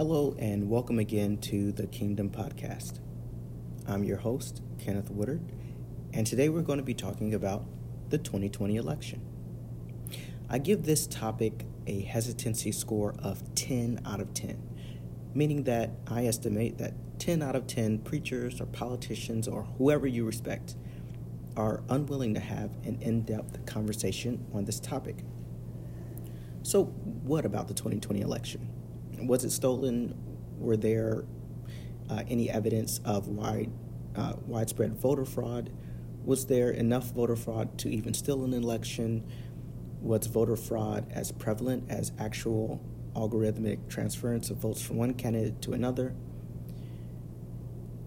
Hello, and welcome again to the Kingdom Podcast. I'm your host, Kenneth Woodard, and today we're going to be talking about the 2020 election. I give this topic a hesitancy score of 10 out of 10, meaning that I estimate that 10 out of 10 preachers or politicians or whoever you respect are unwilling to have an in depth conversation on this topic. So, what about the 2020 election? Was it stolen? Were there uh, any evidence of wide, uh, widespread voter fraud? Was there enough voter fraud to even steal an election? Was voter fraud as prevalent as actual algorithmic transference of votes from one candidate to another?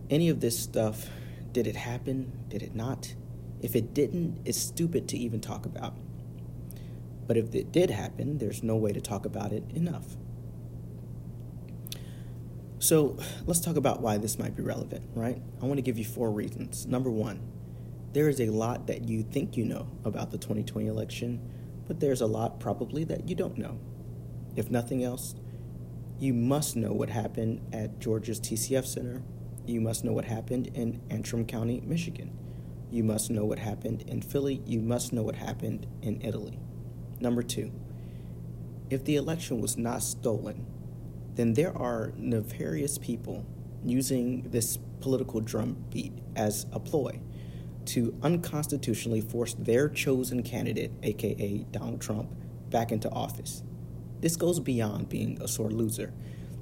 Any of this stuff, did it happen? Did it not? If it didn't, it's stupid to even talk about. But if it did happen, there's no way to talk about it enough. So let's talk about why this might be relevant, right? I want to give you four reasons. Number one, there is a lot that you think you know about the 2020 election, but there's a lot probably that you don't know. If nothing else, you must know what happened at Georgia's TCF Center. You must know what happened in Antrim County, Michigan. You must know what happened in Philly. You must know what happened in Italy. Number two, if the election was not stolen, then there are nefarious people using this political drumbeat as a ploy to unconstitutionally force their chosen candidate, aka Donald Trump, back into office. This goes beyond being a sore loser.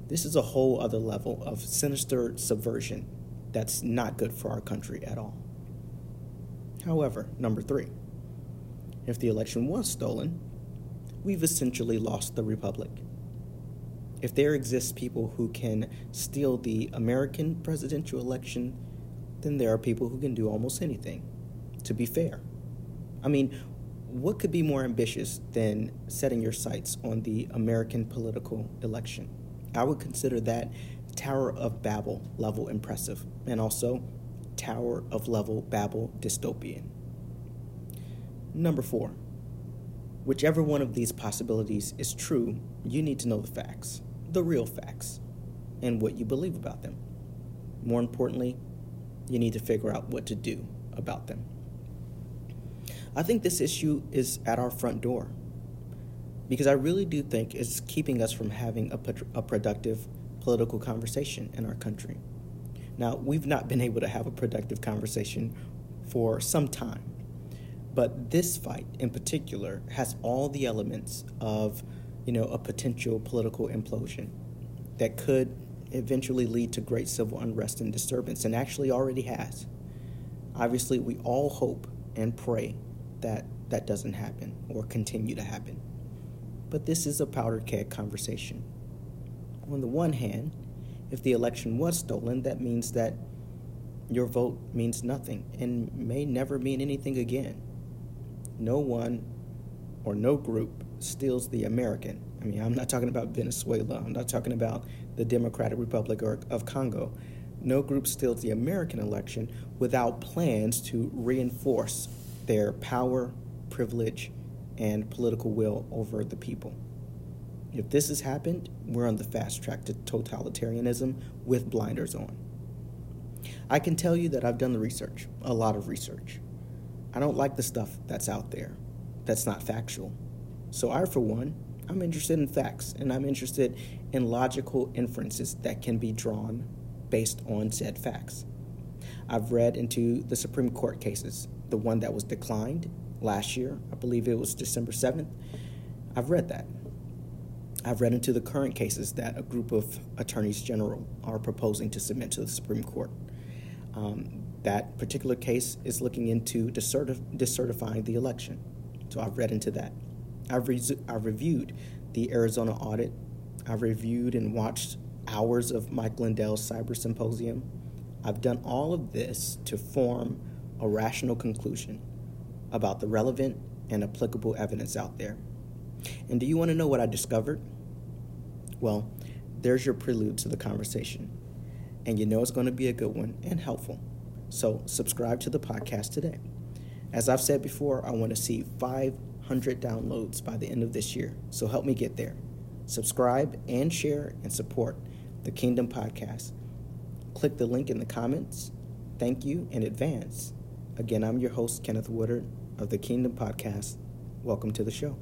This is a whole other level of sinister subversion that's not good for our country at all. However, number three, if the election was stolen, we've essentially lost the republic. If there exist people who can steal the American presidential election, then there are people who can do almost anything, to be fair. I mean, what could be more ambitious than setting your sights on the American political election? I would consider that Tower of Babel level impressive, and also Tower of Level Babel dystopian. Number four, Whichever one of these possibilities is true, you need to know the facts, the real facts, and what you believe about them. More importantly, you need to figure out what to do about them. I think this issue is at our front door because I really do think it's keeping us from having a, a productive political conversation in our country. Now, we've not been able to have a productive conversation for some time. But this fight in particular has all the elements of, you know, a potential political implosion that could eventually lead to great civil unrest and disturbance, and actually already has. Obviously, we all hope and pray that that doesn't happen or continue to happen. But this is a powder keg conversation. On the one hand, if the election was stolen, that means that your vote means nothing and may never mean anything again no one or no group steals the American. I mean, I'm not talking about Venezuela. I'm not talking about the Democratic Republic of Congo. No group steals the American election without plans to reinforce their power, privilege, and political will over the people. If this has happened, we're on the fast track to totalitarianism with blinders on. I can tell you that I've done the research, a lot of research. I don't like the stuff that's out there that's not factual. So, I, for one, I'm interested in facts and I'm interested in logical inferences that can be drawn based on said facts. I've read into the Supreme Court cases, the one that was declined last year, I believe it was December 7th. I've read that. I've read into the current cases that a group of attorneys general are proposing to submit to the Supreme Court. Um, that particular case is looking into decertifying the election. So I've read into that. I've, I've reviewed the Arizona audit. I've reviewed and watched hours of Mike Lindell's cyber symposium. I've done all of this to form a rational conclusion about the relevant and applicable evidence out there. And do you want to know what I discovered? Well, there's your prelude to the conversation. And you know it's going to be a good one and helpful. So, subscribe to the podcast today. As I've said before, I want to see 500 downloads by the end of this year. So, help me get there. Subscribe and share and support. the Kingdom Podcast. Click the link in the comments. Thank you in advance. Again, I'm your host, Kenneth Woodard of the Kingdom Podcast. Welcome to the show.